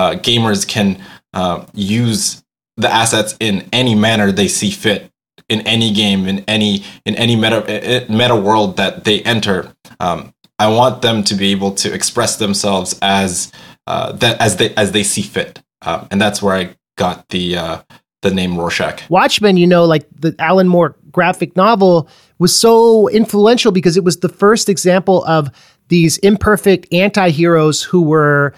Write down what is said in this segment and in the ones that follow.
uh, gamers can uh, use the assets in any manner they see fit in any game in any in any meta meta world that they enter. Um, I want them to be able to express themselves as uh, that as they as they see fit, um, and that's where I got the uh, the name Rorschach. Watchmen, you know, like the Alan Moore graphic novel was so influential because it was the first example of these imperfect anti-heroes who were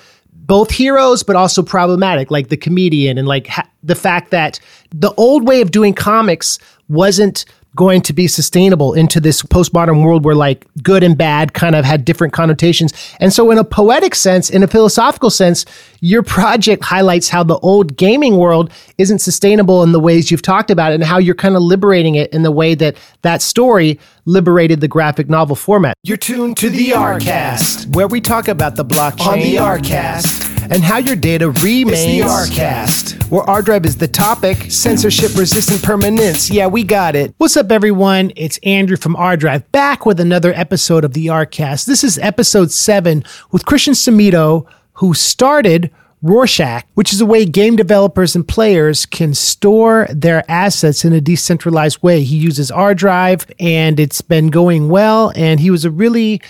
both heroes but also problematic like the comedian and like ha- the fact that the old way of doing comics wasn't going to be sustainable into this postmodern world where like good and bad kind of had different connotations. And so in a poetic sense, in a philosophical sense, your project highlights how the old gaming world isn't sustainable in the ways you've talked about it and how you're kind of liberating it in the way that that story liberated the graphic novel format. You're tuned to the Rcast, where we talk about the blockchain on the Rcast and how your data remains. It's the Rcast, where ArDrive is the topic, censorship resistant permanence. Yeah, we got it. What's up, everyone? It's Andrew from ArDrive, back with another episode of the Rcast. This is episode seven with Christian Sumido, who started Rawrshak, which is a way game developers and players can store their assets in a decentralized way. He uses ArDrive and it's been going well. And he was a really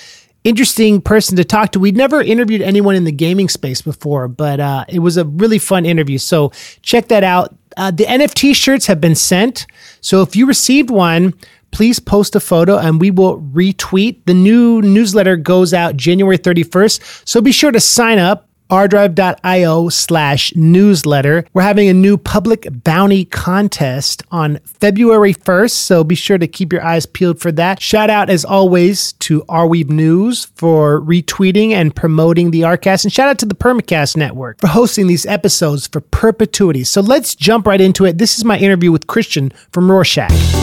interesting person to talk to. We'd never interviewed anyone in the gaming space before, but uh, it was a really fun interview. So check that out. Uh, the NFT shirts have been sent. So if you received one, please post a photo and we will retweet. The new newsletter goes out January 31st. So be sure to sign up ardrive.io slash newsletter. We're having a new public bounty contest on February 1st, so be sure to keep your eyes peeled for that. Shout out, as always, to Arweave News for retweeting and promoting the Rcast, and shout out to the Permacast Network for hosting these episodes for perpetuity. So let's jump right into it. This is my interview with Christian from Rawrshak.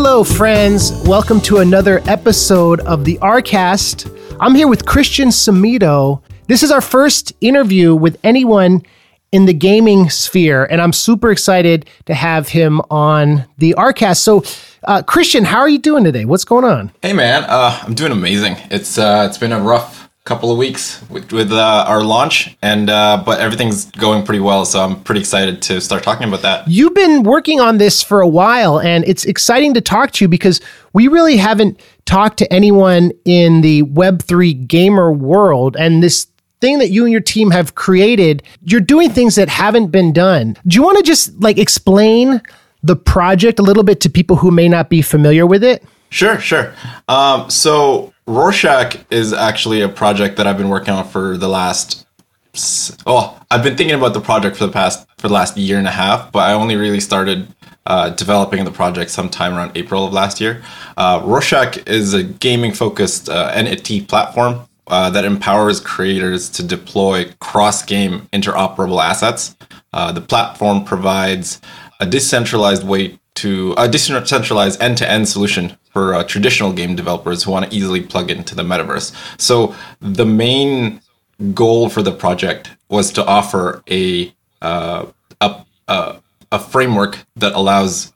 Hello, friends. Welcome to another episode of the Rcast. I'm here with Christian Sumido. This is our first interview with anyone in the gaming sphere, and I'm super excited to have him on the Rcast. So, uh, Christian, how are you doing today? What's going on? Hey, man. Uh, I'm doing amazing. It's uh, it's been a rough couple of weeks with, with uh, our launch, and uh, but everything's going pretty well. So I'm pretty excited to start talking about that. You've been working on this for a while, and it's exciting to talk to you because we really haven't talked to anyone in the Web three gamer world, and this thing that you and your team have created, you're doing things that haven't been done. Do you want to just like explain the project a little bit to people who may not be familiar with it? Sure, sure. Um, so Rawrshak is actually a project that I've been working on for the last. Oh, I've been thinking about the project for the past for the last year and a half, but I only really started uh, developing the project sometime around April of last year. Uh, Rawrshak is a gaming focused uh, NFT platform uh, that empowers creators to deploy cross game interoperable assets. Uh, the platform provides a decentralized way to a decentralized end to end solution for uh, traditional game developers who want to easily plug into the metaverse. So the main goal for the project was to offer a uh, a, a, a framework that allows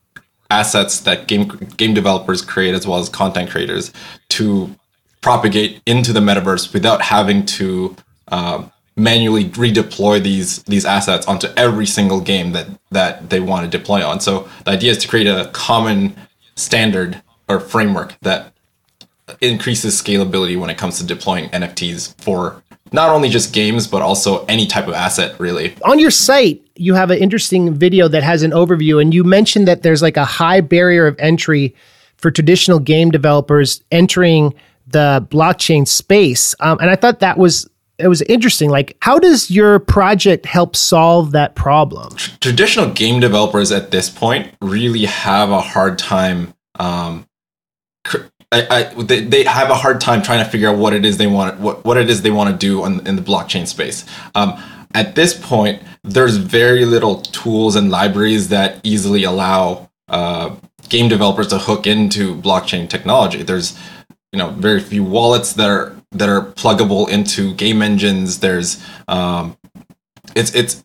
assets that game game developers create as well as content creators to propagate into the metaverse without having to uh, manually redeploy these these assets onto every single game that that they want to deploy on. So the idea is to create a common standard or framework that increases scalability when it comes to deploying NFTs for not only just games but also any type of asset really. On your site, you have an interesting video that has an overview and you mentioned that there's like a high barrier of entry for traditional game developers entering the blockchain space. Um, and I thought that was it was interesting. Like, how does your project help solve that problem? Traditional game developers at this point really have a hard time. Um, I, I, they, they have a hard time trying to figure out what it is they want, what, what it is they want to do on, in the blockchain space. Um, at this point, there's very little tools and libraries that easily allow uh, game developers to hook into blockchain technology. There's you know very few wallets that are that are pluggable into game engines. There's um, it's it's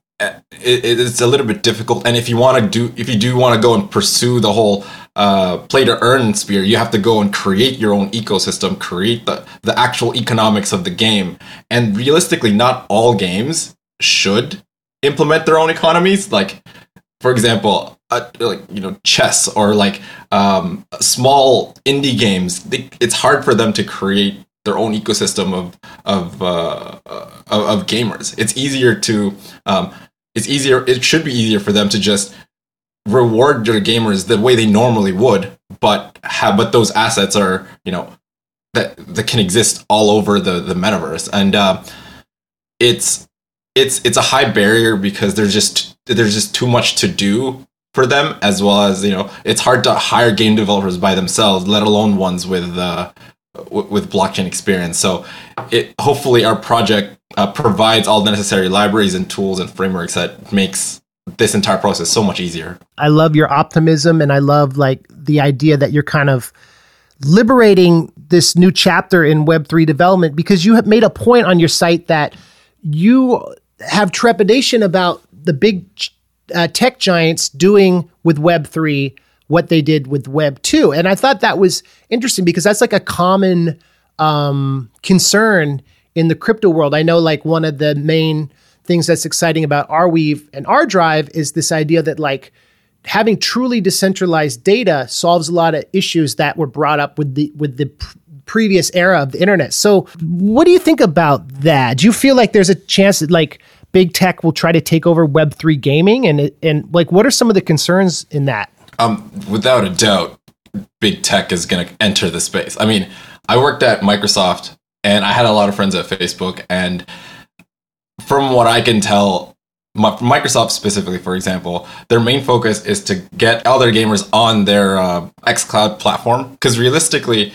it's a little bit difficult, and if you want to do if you do want to go and pursue the whole uh, play to earn sphere. You have to go and create your own ecosystem, create the the actual economics of the game. And realistically, not all games should implement their own economies. Like, for example, uh, like you know, chess or like um, small indie games. They, it's hard for them to create their own ecosystem of of uh, uh, of, of gamers. It's easier to um, it's easier. It should be easier for them to just reward their gamers the way they normally would, but have but those assets are you know that that can exist all over the the metaverse, and uh, it's it's it's a high barrier because there's just there's just too much to do for them as well as you know it's hard to hire game developers by themselves let alone ones with uh, w- with blockchain experience. So it hopefully our project uh, provides all the necessary libraries and tools and frameworks that makes this entire process so much easier. I love your optimism and I love like the idea that you're kind of liberating this new chapter in Web3 development because you have made a point on your site that you have trepidation about the big uh, tech giants doing with Web3 what they did with Web2. And I thought that was interesting because that's like a common um, concern in the crypto world. I know like one of the main things that's exciting about Arweave and ArDrive is this idea that like having truly decentralized data solves a lot of issues that were brought up with the with the pr- previous era of the internet. So, what do you think about that? Do you feel like there's a chance that like big tech will try to take over web 3 gaming and and like what are some of the concerns in that? Um, without a doubt, big tech is going to enter the space. I mean, I worked at Microsoft and I had a lot of friends at Facebook, and from what I can tell, Microsoft specifically, for example, their main focus is to get all their gamers on their uh, xCloud platform. Because realistically,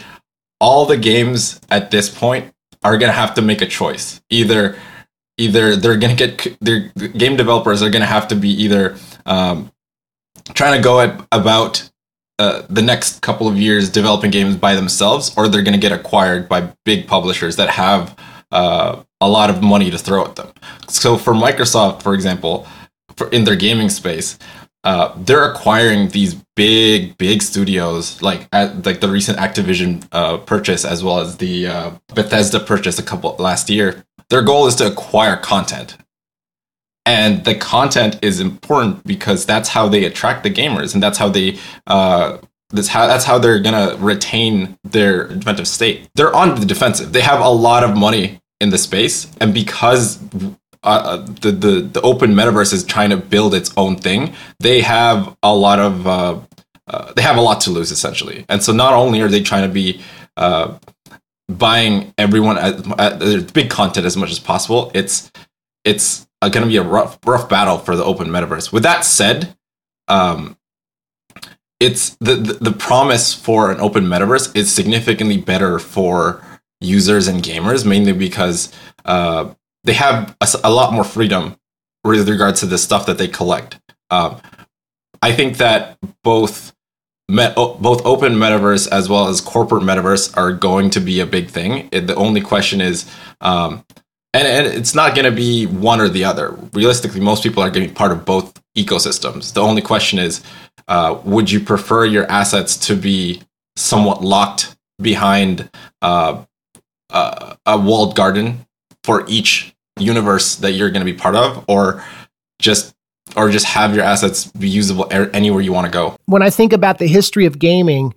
all the games at this point are going to have to make a choice. Either, either they're going to get their game developers are going to have to be either um, trying to go at, about uh, the next couple of years developing games by themselves, or they're going to get acquired by big publishers that have uh, a lot of money to throw at them. So for Microsoft, for example, for in their gaming space, uh, they're acquiring these big, big studios like at, like the recent Activision uh, purchase as well as the uh, Bethesda purchase a couple last year. Their goal is to acquire content, and the content is important because that's how they attract the gamers, and that's how they uh, that's how that's how they're gonna retain their defensive state. They're on the defensive. They have a lot of money in the space, and because uh, uh, the, the the open metaverse is trying to build its own thing, they have a lot of uh, uh, they have a lot to lose essentially. And so not only are they trying to be uh, buying everyone at, big content as much as possible, it's it's going to be a rough rough battle for the open metaverse. With that said, um, it's the, the the promise for an open metaverse is significantly better for users and gamers, mainly because uh, they have a, a, lot more freedom with regards to the stuff that they collect. Um, I think that both met, both open metaverse as well as corporate metaverse are going to be a big thing. It, the only question is, um, and, and it's not going to be one or the other. Realistically, most people are going to be part of both ecosystems. The only question is, uh, would you prefer your assets to be somewhat locked behind uh, a walled garden for each universe that you're going to be part of, or just or just have your assets be usable anywhere you want to go. When I think about the history of gaming,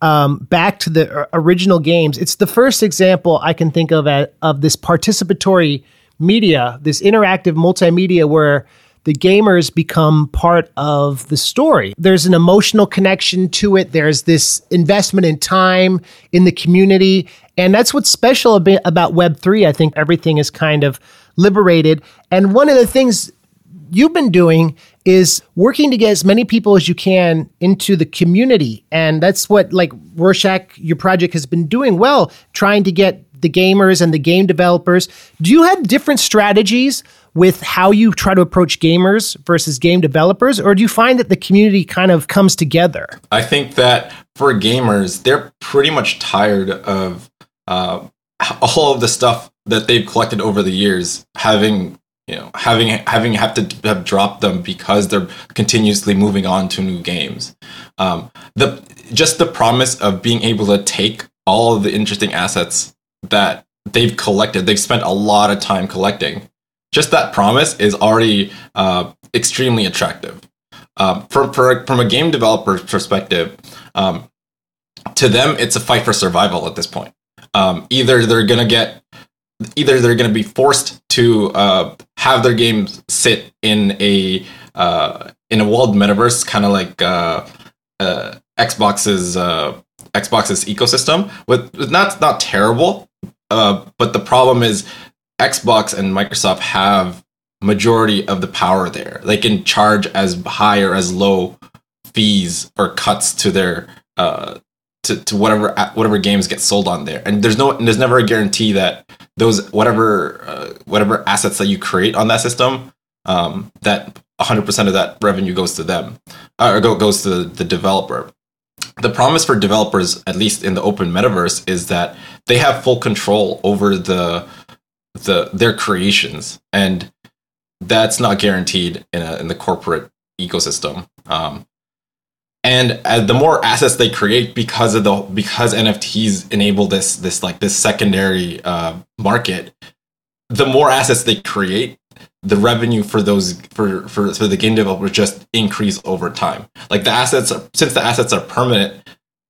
um, back to the original games, it's the first example I can think of at, of this participatory media, this interactive multimedia where the gamers become part of the story. There's an emotional connection to it. There's this investment in time in the community. And that's what's special about Web3. I think everything is kind of liberated. And one of the things you've been doing is working to get as many people as you can into the community. And that's what, like, Rawrshak, your project has been doing well, trying to get the gamers and the game developers. Do you have different strategies with how you try to approach gamers versus game developers, or do you find that the community kind of comes together? I think that for gamers, they're pretty much tired of uh, all of the stuff that they've collected over the years having you know having having have to have dropped them because they're continuously moving on to new games. Um, the just the promise of being able to take all of the interesting assets that they've collected, they've spent a lot of time collecting. Just that promise is already uh, extremely attractive. Um, from for, from a game developer perspective, um, to them it's a fight for survival at this point. Um, either they're gonna get either they're to be forced to uh, have their games sit in a uh, in a walled metaverse, kind of like uh, uh, Xbox's uh, Xbox's ecosystem. With not not terrible, uh, but the problem is Xbox and Microsoft have majority of the power there. They can charge as high or as low fees or cuts to their uh, to, to whatever whatever games get sold on there. And there's no there's never a guarantee that those whatever uh, whatever assets that you create on that system um, that 100% of that revenue goes to them uh, or go, goes to the developer. The promise for developers at least in the open metaverse is that they have full control over the the their creations. And that's not guaranteed in, a, in the corporate ecosystem. Um, and uh, the more assets they create because of the because NFTs enable this this like this secondary uh, market, the more assets they create, the revenue for those for, for for the game developers just increase over time. Like the assets, are, since the assets are permanent,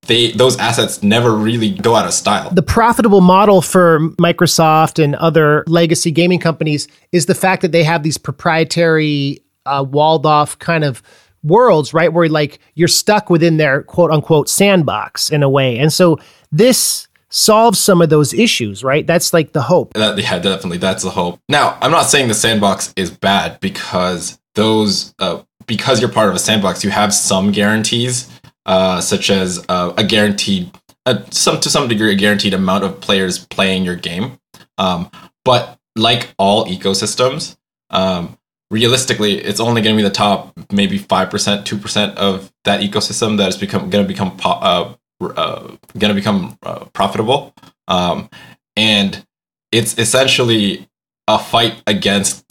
they those assets never really go out of style. The profitable model for Microsoft and other legacy gaming companies is the fact that they have these proprietary uh, walled off kind of worlds, right? Where like you're stuck within their quote unquote sandbox in a way. And so this solves some of those issues, right? That's like the hope. That, yeah, definitely. That's the hope. Now, I'm not saying the sandbox is bad because those, uh, because you're part of a sandbox, you have some guarantees, uh, such as uh, a guaranteed, uh, some to some degree, a guaranteed amount of players playing your game. Um, but like all ecosystems, um, realistically, it's only going to be the top maybe five percent, two percent of that ecosystem that is become going to become uh, uh, going to become uh, profitable, um, and it's essentially a fight against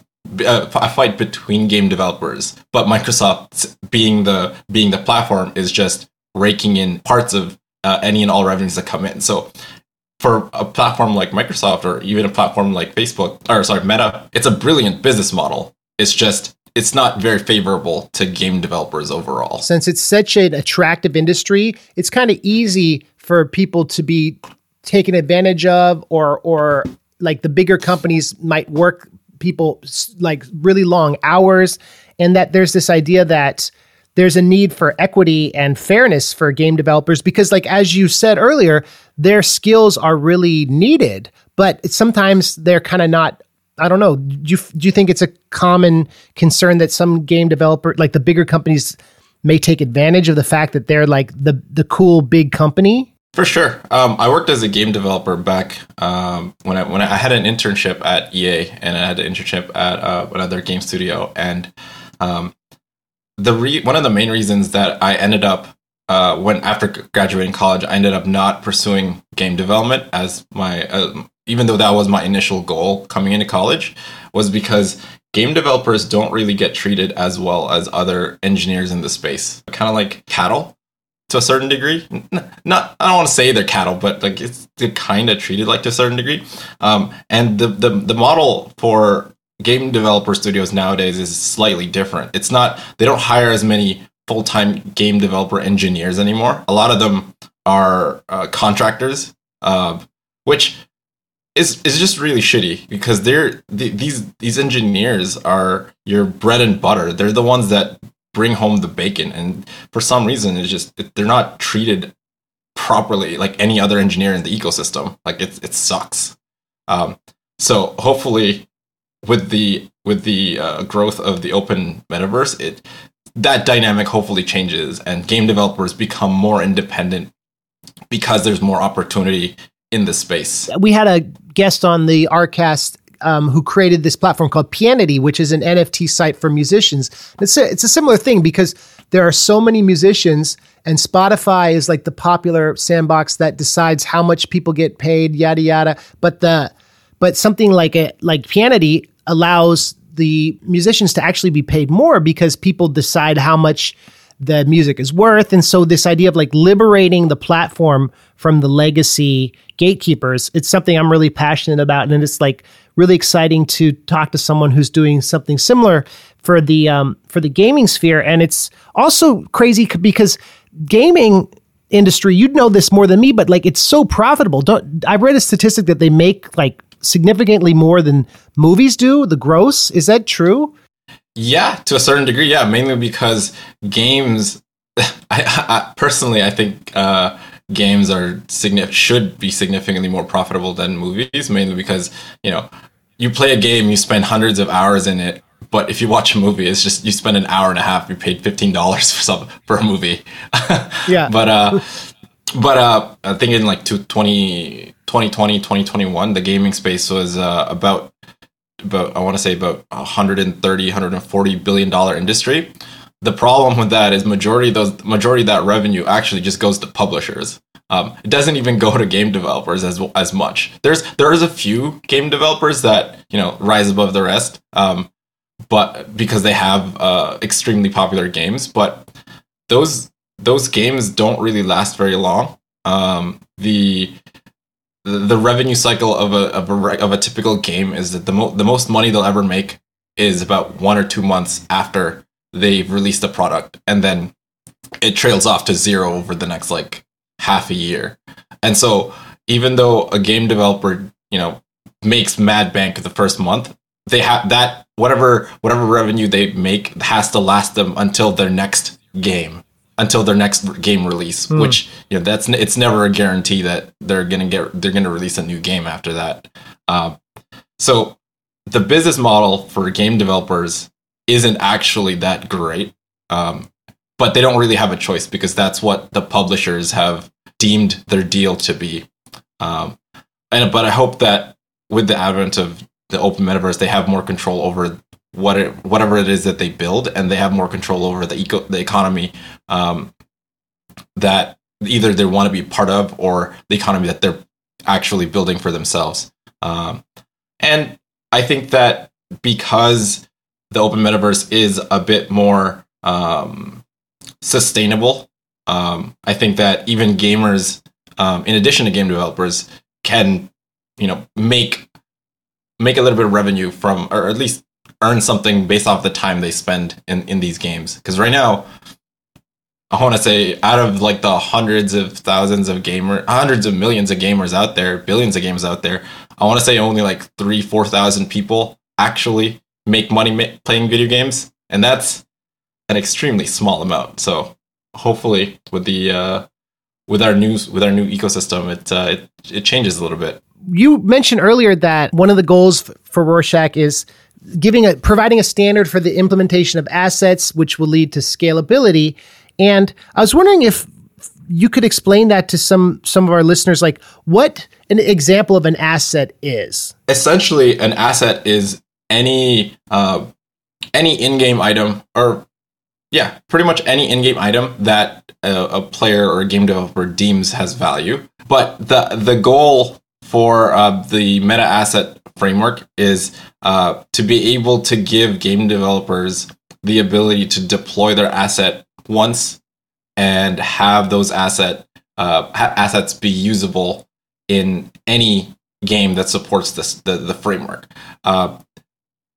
uh, a fight between game developers. But Microsoft, being the being the platform, is just raking in parts of uh, any and all revenues that come in. So for a platform like Microsoft or even a platform like Facebook or sorry Meta, it's a brilliant business model. It's just it's not very favorable to game developers overall. Since it's such an attractive industry, it's kind of easy for people to be taken advantage of or or like the bigger companies might work people like really long hours and that there's this idea that there's a need for equity and fairness for game developers because like as you said earlier their skills are really needed but sometimes they're kind of not I don't know. Do you do you think it's a common concern that some game developer, like the bigger companies, may take advantage of the fact that they're like the the cool big company? For sure. Um, I worked as a game developer back um, when I when I had an internship at EA and I had an internship at uh, another game studio. And um, the re- one of the main reasons that I ended up uh, when after graduating college, I ended up not pursuing game development as my uh, even though that was my initial goal coming into college, was because game developers don't really get treated as well as other engineers in the space. Kind of like cattle to a certain degree. Not, I don't want to say they're cattle, but like it's kind of treated like to a certain degree. Um, and the, the the model for game developer studios nowadays is slightly different. It's not they don't hire as many full time game developer engineers anymore. A lot of them are uh, contractors, uh, which is is just really shitty because they're these these engineers are your bread and butter. They're the ones that bring home the bacon, and for some reason, it's just they're not treated properly like any other engineer in the ecosystem. Like it it sucks. Um, so hopefully, with the with the uh, growth of the open metaverse, it that dynamic hopefully changes and game developers become more independent because there's more opportunity in the space. We had a guest on the Artcast um, who created this platform called Pianity, which is an NFT site for musicians. It's a, it's a similar thing because there are so many musicians, and Spotify is like the popular sandbox that decides how much people get paid, yada yada. But the but something like a like Pianity allows the musicians to actually be paid more because people decide how much the music is worth. And so this idea of like liberating the platform from the legacy gatekeepers, it's something I'm really passionate about. And it's like really exciting to talk to someone who's doing something similar for the um, for the gaming sphere. And it's also crazy because gaming industry, you'd know this more than me, but like it's so profitable. Don't I read a statistic that they make like significantly more than movies do, the gross. Is that true? Yeah, to a certain degree, yeah. Mainly because games, I, I personally, I think uh, games are should be significantly more profitable than movies. Mainly because you know, you play a game, you spend hundreds of hours in it, but if you watch a movie, it's just you spend an hour and a half. You paid fifteen dollars for some for a movie. yeah. but uh, but uh, I think in like 2020, 2021, the gaming space was uh, about about I want to say about 130 140 billion dollar industry. The problem with that is majority of those majority of that revenue actually just goes to publishers. Um, it doesn't even go to game developers as as much. There's there is a few game developers that you know rise above the rest, um, but because they have uh, extremely popular games, but those those games don't really last very long. Um, the the revenue cycle of a of a of a typical game is that the mo- the most money they'll ever make is about one or two months after they've released a product, and then it trails off to zero over the next like half a year. And so, even though a game developer, you know, makes mad bank the first month, they have that whatever whatever revenue they make has to last them until their next game until their next game release mm. which you know that's it's never a guarantee that they're gonna get they're gonna release a new game after that um, so the business model for game developers isn't actually that great um, but they don't really have a choice because that's what the publishers have deemed their deal to be um, and but i hope that with the advent of the open metaverse they have more control over what it, whatever it is that they build, and they have more control over the eco the economy um, that either they want to be part of or the economy that they're actually building for themselves. Um, and I think that because the open metaverse is a bit more um, sustainable, um, I think that even gamers, um, in addition to game developers, can you know make make a little bit of revenue from, or at least earn something based off the time they spend in, in these games. Because right now, I want to say out of like the hundreds of thousands of gamer, hundreds of millions of gamers out there, billions of games out there, I want to say only like three, four thousand people actually make money ma- playing video games, and that's an extremely small amount. So hopefully, with the uh, with our news, with our new ecosystem, it, uh, it it changes a little bit. You mentioned earlier that one of the goals for Rawrshak is giving a providing a standard for the implementation of assets, which will lead to scalability. And I was wondering if you could explain that to some some of our listeners, like what an example of an asset is. Essentially, an asset is any uh, any in-game item, or yeah, pretty much any in-game item that a, a player or a game developer deems has value. But the the goal for uh, the meta asset framework is uh, to be able to give game developers the ability to deploy their asset once and have those asset uh, ha- assets be usable in any game that supports this the, the framework. Uh,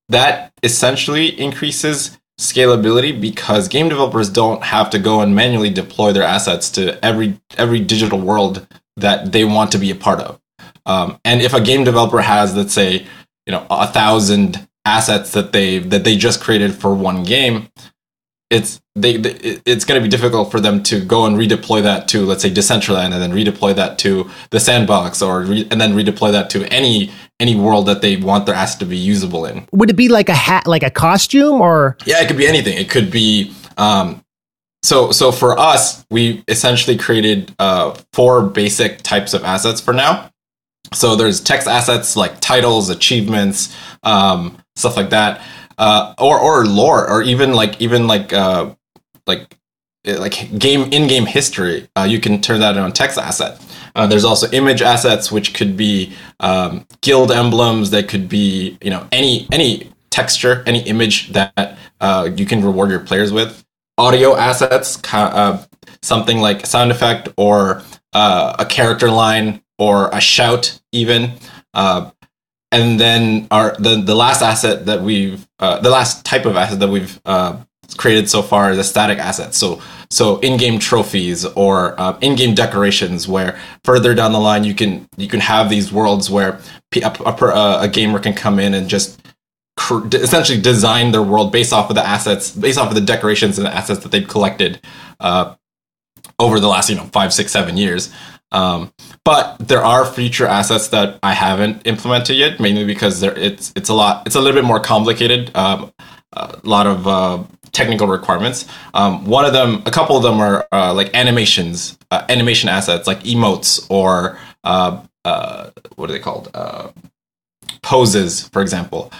that essentially increases scalability because game developers don't have to go and manually deploy their assets to every every digital world that they want to be a part of. Um, and if a game developer has, let's say, you know, a thousand assets that they that they just created for one game, it's they, they it's going to be difficult for them to go and redeploy that to let's say Decentraland and then redeploy that to the sandbox or re- and then redeploy that to any any world that they want their asset to be usable in. Would it be like a hat, like a costume, or yeah, it could be anything. It could be um, so so for us, we essentially created uh, four basic types of assets for now. So there's text assets like titles, achievements, um, stuff like that, uh, or or lore, or even like even like uh, like eh, like game in-game history. Uh, you can turn that into a text asset. Uh, there's also image assets, which could be um, guild emblems. That could be you know any any texture, any image that uh, you can reward your players with. Audio assets, uh, something like sound effect or uh, a character line or a shout, even. Uh, and then our the the last asset that we've uh, the last type of asset that we've uh, created so far is a static asset. So so in-game trophies or uh, in-game decorations, where further down the line you can you can have these worlds where a, a, a gamer can come in and just cr- essentially design their world based off of the assets, based off of the decorations and the assets that they've collected uh, over the last you know five, six, seven years. Um, but there are future assets that I haven't implemented yet, mainly because there, it's it's a lot it's a little bit more complicated. Um, a lot of uh, technical requirements. Um, one of them, a couple of them are uh, like animations, uh, animation assets like emotes or uh, uh, what are they called? Uh, poses, for example,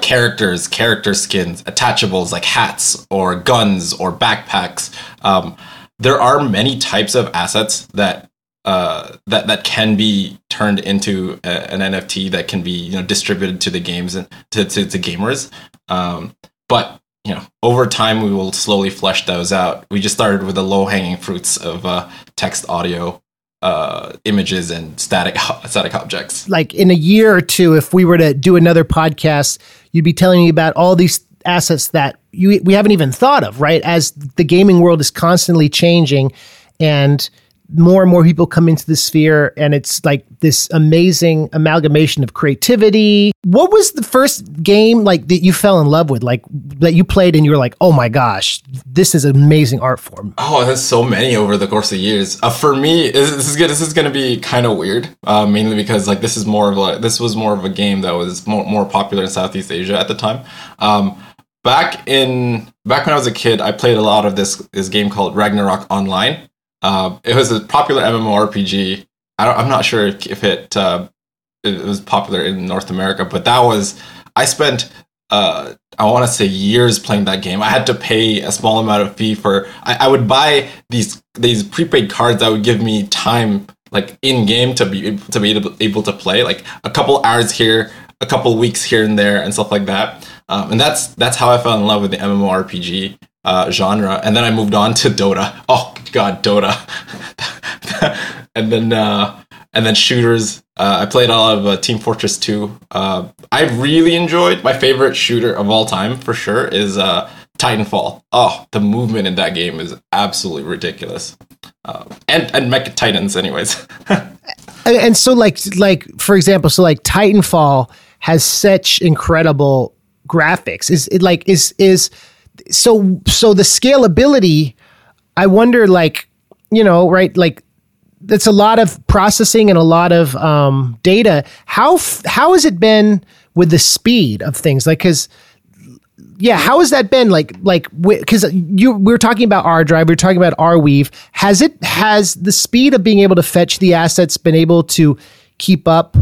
characters, character skins, attachables like hats or guns or backpacks. Um, there are many types of assets that uh, that that can be turned into a, an NFT that can be you know distributed to the games and to to, to gamers. Um, but you know, over time we will slowly flesh those out. We just started with the low hanging fruits of uh, text, audio, uh, images, and static static objects. Like in a year or two, if we were to do another podcast, you'd be telling me about all these assets that you we haven't even thought of, right? As the gaming world is constantly changing, and more and more people come into the sphere and it's like this amazing amalgamation of creativity. What was the first game like that you fell in love with? Like that you played and you were like, "Oh my gosh, this is an amazing art form." Oh, there's so many over the course of years. Uh, for me, this is good. This is to be kind of weird, uh, mainly because like this is more of a this was more of a game that was more more popular in Southeast Asia at the time. Um, back in back when I was a kid, I played a lot of this this game called Ragnarok Online uh, it was a popular MMORPG. I am not sure if, it uh, it was popular in North America, but that was I spent uh, I want to say years playing that game. I had to pay a small amount of fee for. I, I would buy these these prepaid cards that would give me time like in game to be to be able, able to play like a couple hours here, a couple weeks here and there, and stuff like that. Um, and that's that's how I fell in love with the MMORPG uh, genre. And then I moved on to Dota. Oh God, Dota. and then uh, and then shooters. Uh, I played a lot of uh, Team Fortress 2. Uh, I really enjoyed my favorite shooter of all time for sure is uh, Titanfall. Oh, the movement in that game is absolutely ridiculous. Uh, and and Mecha Titans, anyways. and, and so, like like for example, so like Titanfall has such incredible graphics. Is it like is is so so the scalability i wonder like you know right like that's a lot of processing and a lot of um, data. How how has it been with the speed of things? Like because yeah how has that been? Like like because you we were talking about ArDrive we were talking about Arweave. Has it has the speed of being able to fetch the assets been able to keep up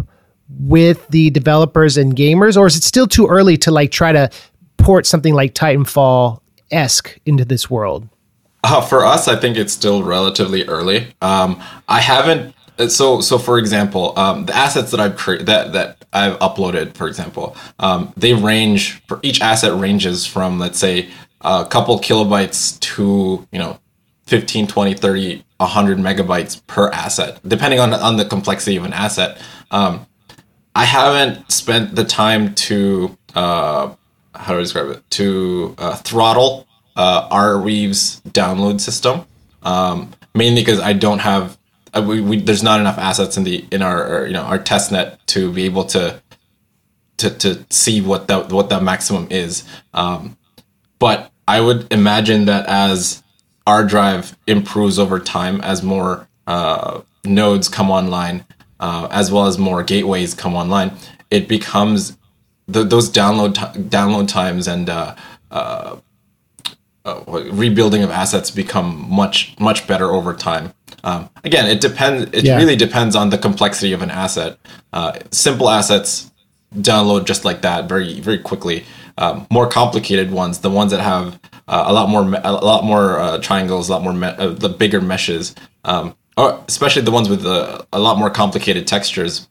with the developers and gamers or is it still too early to like try to port something like Titanfall esque into this world? Uh, for us, I think it's still relatively early. Um, I haven't. Uh, so, so for example, um, the assets that I've created that that I've uploaded, for example, um, they range for each asset ranges from let's say a couple kilobytes to you know 15, 20, 30, 100 megabytes per asset, depending on on the complexity of an asset. Um, I haven't spent the time to uh, how do I describe it? To uh, throttle uh, Arweave's download system, um, mainly because I don't have uh, we, we, there's not enough assets in the in our, our, you know our test net to be able to to to see what that what that maximum is. Um, but I would imagine that as ArDrive improves over time, as more uh, nodes come online, uh, as well as more gateways come online, it becomes the, those download t- download times and uh, uh, uh, rebuilding of assets become much much better over time. Um, again, it depends. It yeah. really depends on the complexity of an asset. Uh, simple assets download just like that very very quickly. Um, more complicated ones, the ones that have uh, a lot more a lot more uh, triangles, a lot more me- the bigger meshes, um, or especially the ones with a lot more complicated textures.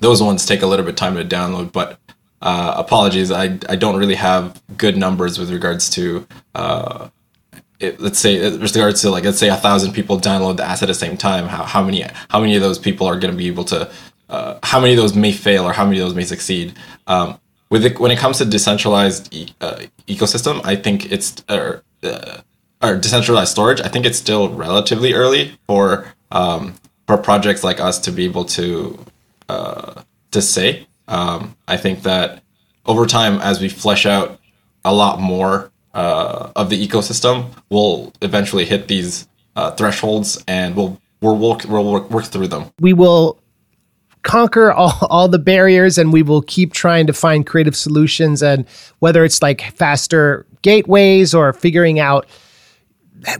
Those ones take a little bit of time to download, but uh, apologies, I I don't really have good numbers with regards to. Uh, it, let's say with regards to like let's say a thousand people download the asset at the same time how, how many how many of those people are going to be able to uh, how many of those may fail or how many of those may succeed um, with it, when it comes to decentralized e- uh, ecosystem i think it's or, uh, or decentralized storage i think it's still relatively early for um, for projects like us to be able to uh, to say um, i think that over time as we flesh out a lot more uh, of the ecosystem we'll eventually hit these uh, thresholds, and we'll we'll work we'll work, work through them. We will conquer all, all the barriers and we will keep trying to find creative solutions and whether it's like faster gateways or figuring out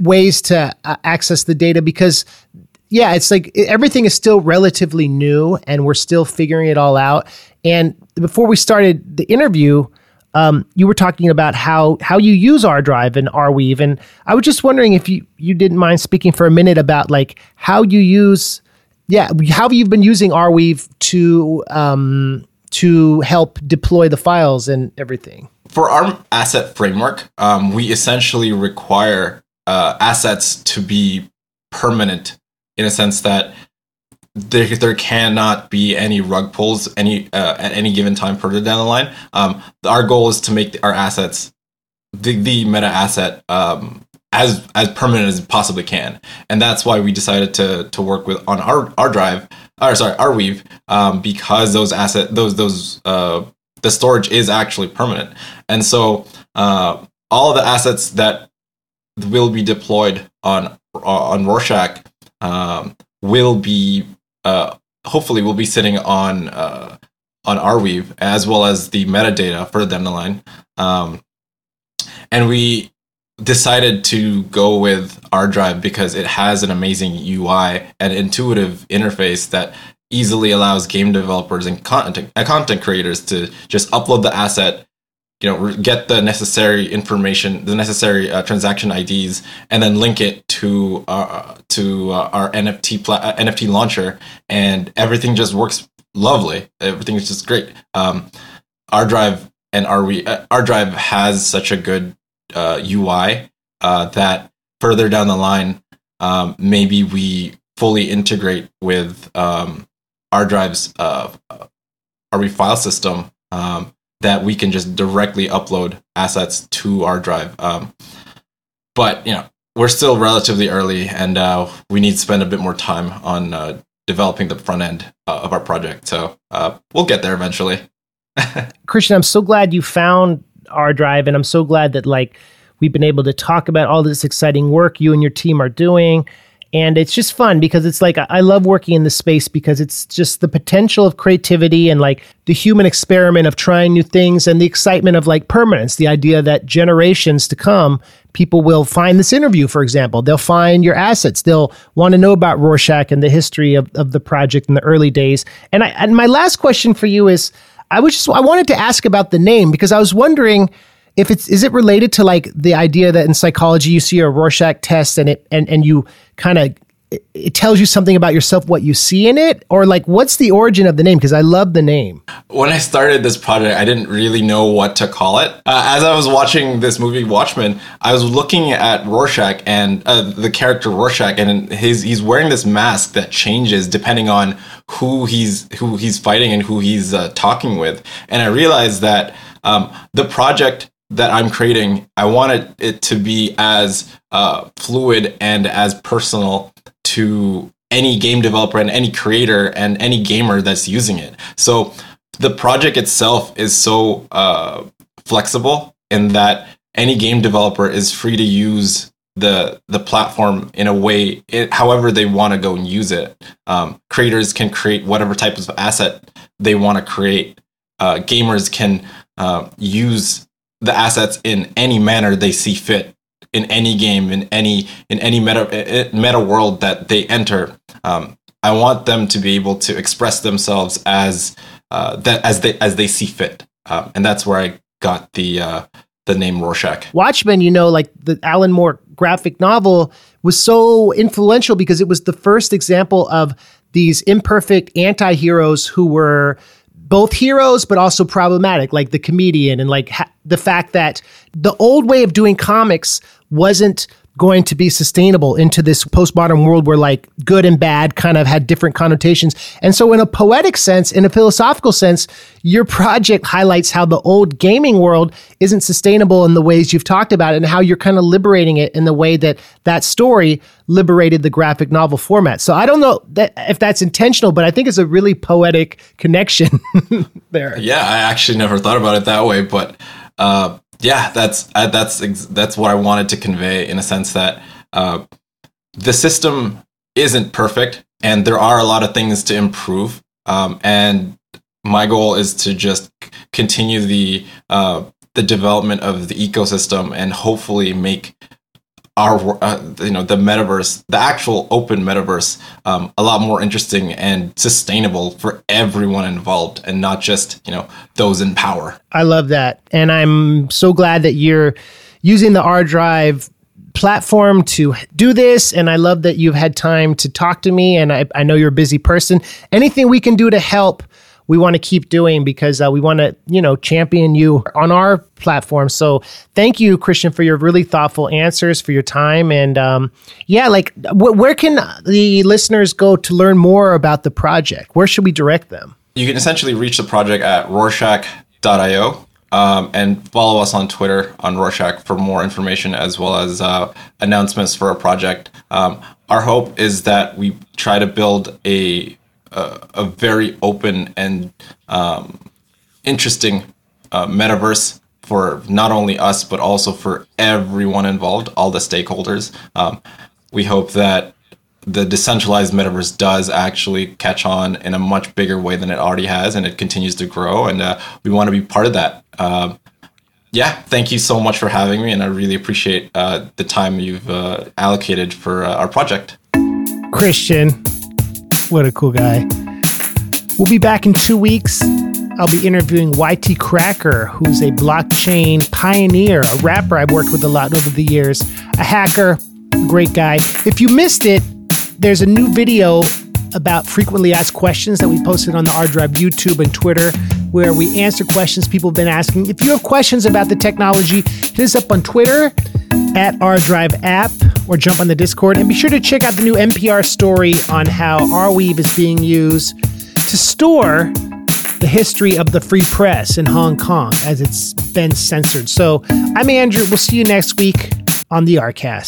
ways to uh, access the data because yeah it's like everything is still relatively new and we're still figuring it all out and before we started the interview um, you were talking about how how you use ArDrive and Arweave, and I was just wondering if you you didn't mind speaking for a minute about like how you use, yeah, how you've been using Arweave to um, to help deploy the files and everything. For our asset framework, um, we essentially require uh, assets to be permanent in a sense that there, there cannot be any rug pulls any uh, at any given time further down the line. Um, our goal is to make our assets the, the meta asset um, as as permanent as possibly can, and that's why we decided to to work with on our ArDrive, or sorry, Arweave, um, because those asset those those uh, the storage is actually permanent, and so uh, all the assets that will be deployed on on Rawrshak um, will be uh, hopefully will be sitting on uh, on Arweave as well as the metadata for the line. Um, and we decided to go with ArDrive because it has an amazing UI and intuitive interface that easily allows game developers and content, content creators to just upload the asset you know get the necessary information the necessary uh, transaction IDs and then link it to uh, to uh, our NFT uh, NFT launcher and everything just works lovely. Everything is just great. Um, drive and our we uh, ArDrive has such a good UI uh, that further down the line um, maybe we fully integrate with um, drive's uh, our file system um, that we can just directly upload assets to ArDrive. Um, but you know, we're still relatively early, and uh, we need to spend a bit more time on uh, developing the front end uh, of our project. So uh, we'll get there eventually. Christian, I'm so glad you found ArDrive, and I'm so glad that like we've been able to talk about all this exciting work you and your team are doing and it's just fun because it's like I love working in this space because it's just the potential of creativity and like the human experiment of trying new things and the excitement of like permanence, the idea that generations to come, people will find this interview, for example. They'll find your assets. They'll want to know about Rawrshak and the history of, of the project in the early days. And I and my last question for you is I was just I wanted to ask about the name because I was wondering if it's is it related to like the idea that in psychology you see a Rorschach test and it and and you kind of it tells you something about yourself what you see in it? Or like what's the origin of the name? Because i love the name. When i started this project i didn't really know what to call it. Uh, as i was watching this movie watchmen i was looking at rorschach and uh, the character rorschach and his he's wearing this mask that changes depending on who he's who he's fighting and who he's uh, talking with. And i realized that um, the project that I'm creating, I wanted it to be as uh, fluid and as personal to any game developer and any creator and any gamer that's using it. So the project itself is so uh, flexible in that any game developer is free to use the the platform in a way it, however they want to go and use it um, creators can create whatever type of asset they want to create uh, gamers can uh, use the assets in any manner they see fit in any game in any in any meta meta world that they enter. Um, I want them to be able to express themselves as uh, that as they as they see fit, um, and that's where I got the uh, the name Rorschach. Watchmen, you know, like the Alan Moore graphic novel was so influential because it was the first example of these imperfect anti-heroes who were both heroes, but also problematic, like the comedian and like ha- the fact that the old way of doing comics wasn't going to be sustainable into this postmodern world where like good and bad kind of had different connotations. And so in a poetic sense, in a philosophical sense, your project highlights how the old gaming world isn't sustainable in the ways you've talked about it and how you're kind of liberating it in the way that that story liberated the graphic novel format. So I don't know that if that's intentional, but I think it's a really poetic connection there. Yeah, I actually never thought about it that way, but uh, yeah, that's uh, that's ex- that's what I wanted to convey in a sense that uh, the system isn't perfect, and there are a lot of things to improve. Um, and my goal is to just continue the uh, the development of the ecosystem and hopefully make our uh, you know the metaverse the actual open metaverse um, a lot more interesting and sustainable for everyone involved and not just you know those in power. I love that. And i'm so glad that you're using the ArDrive platform to do this. And i love that you've had time to talk to me. And I, I know you're a busy person. Anything we can do to help we want to keep doing because uh, we want to, you know, champion you on our platform. So thank you, Christian, for your really thoughtful answers, for your time. And um, yeah, like, wh- where can the listeners go to learn more about the project? Where should we direct them? You can essentially reach the project at rawrshak.io. Um, and follow us on Twitter on Rawrshak for more information as well as uh, announcements for our project. Um, our hope is that we try to build a a, very open and um, interesting uh, metaverse for not only us but also for everyone involved, all the stakeholders. Um, we hope that the decentralized metaverse does actually catch on in a much bigger way than it already has, and it continues to grow. And uh, we want to be part of that. Um, yeah, thank you so much for having me, and I really appreciate uh, the time you've uh, allocated for uh, our project. Christian, what a cool guy. We'll be back in two weeks. I'll be interviewing YTCracker, who's a blockchain pioneer, a rapper I've worked with a lot over the years, a hacker, great guy. If you missed it, there's a new video about frequently asked questions that we posted on the ArDrive YouTube and Twitter, where we answer questions people have been asking. If you have questions about the technology, hit us up on Twitter at ArDrive app or jump on the Discord. And be sure to check out the new NPR story on how Arweave is being used to store the history of the free press in Hong Kong as it's been censored. So I'm Andrew. We'll see you next week on the Rcast.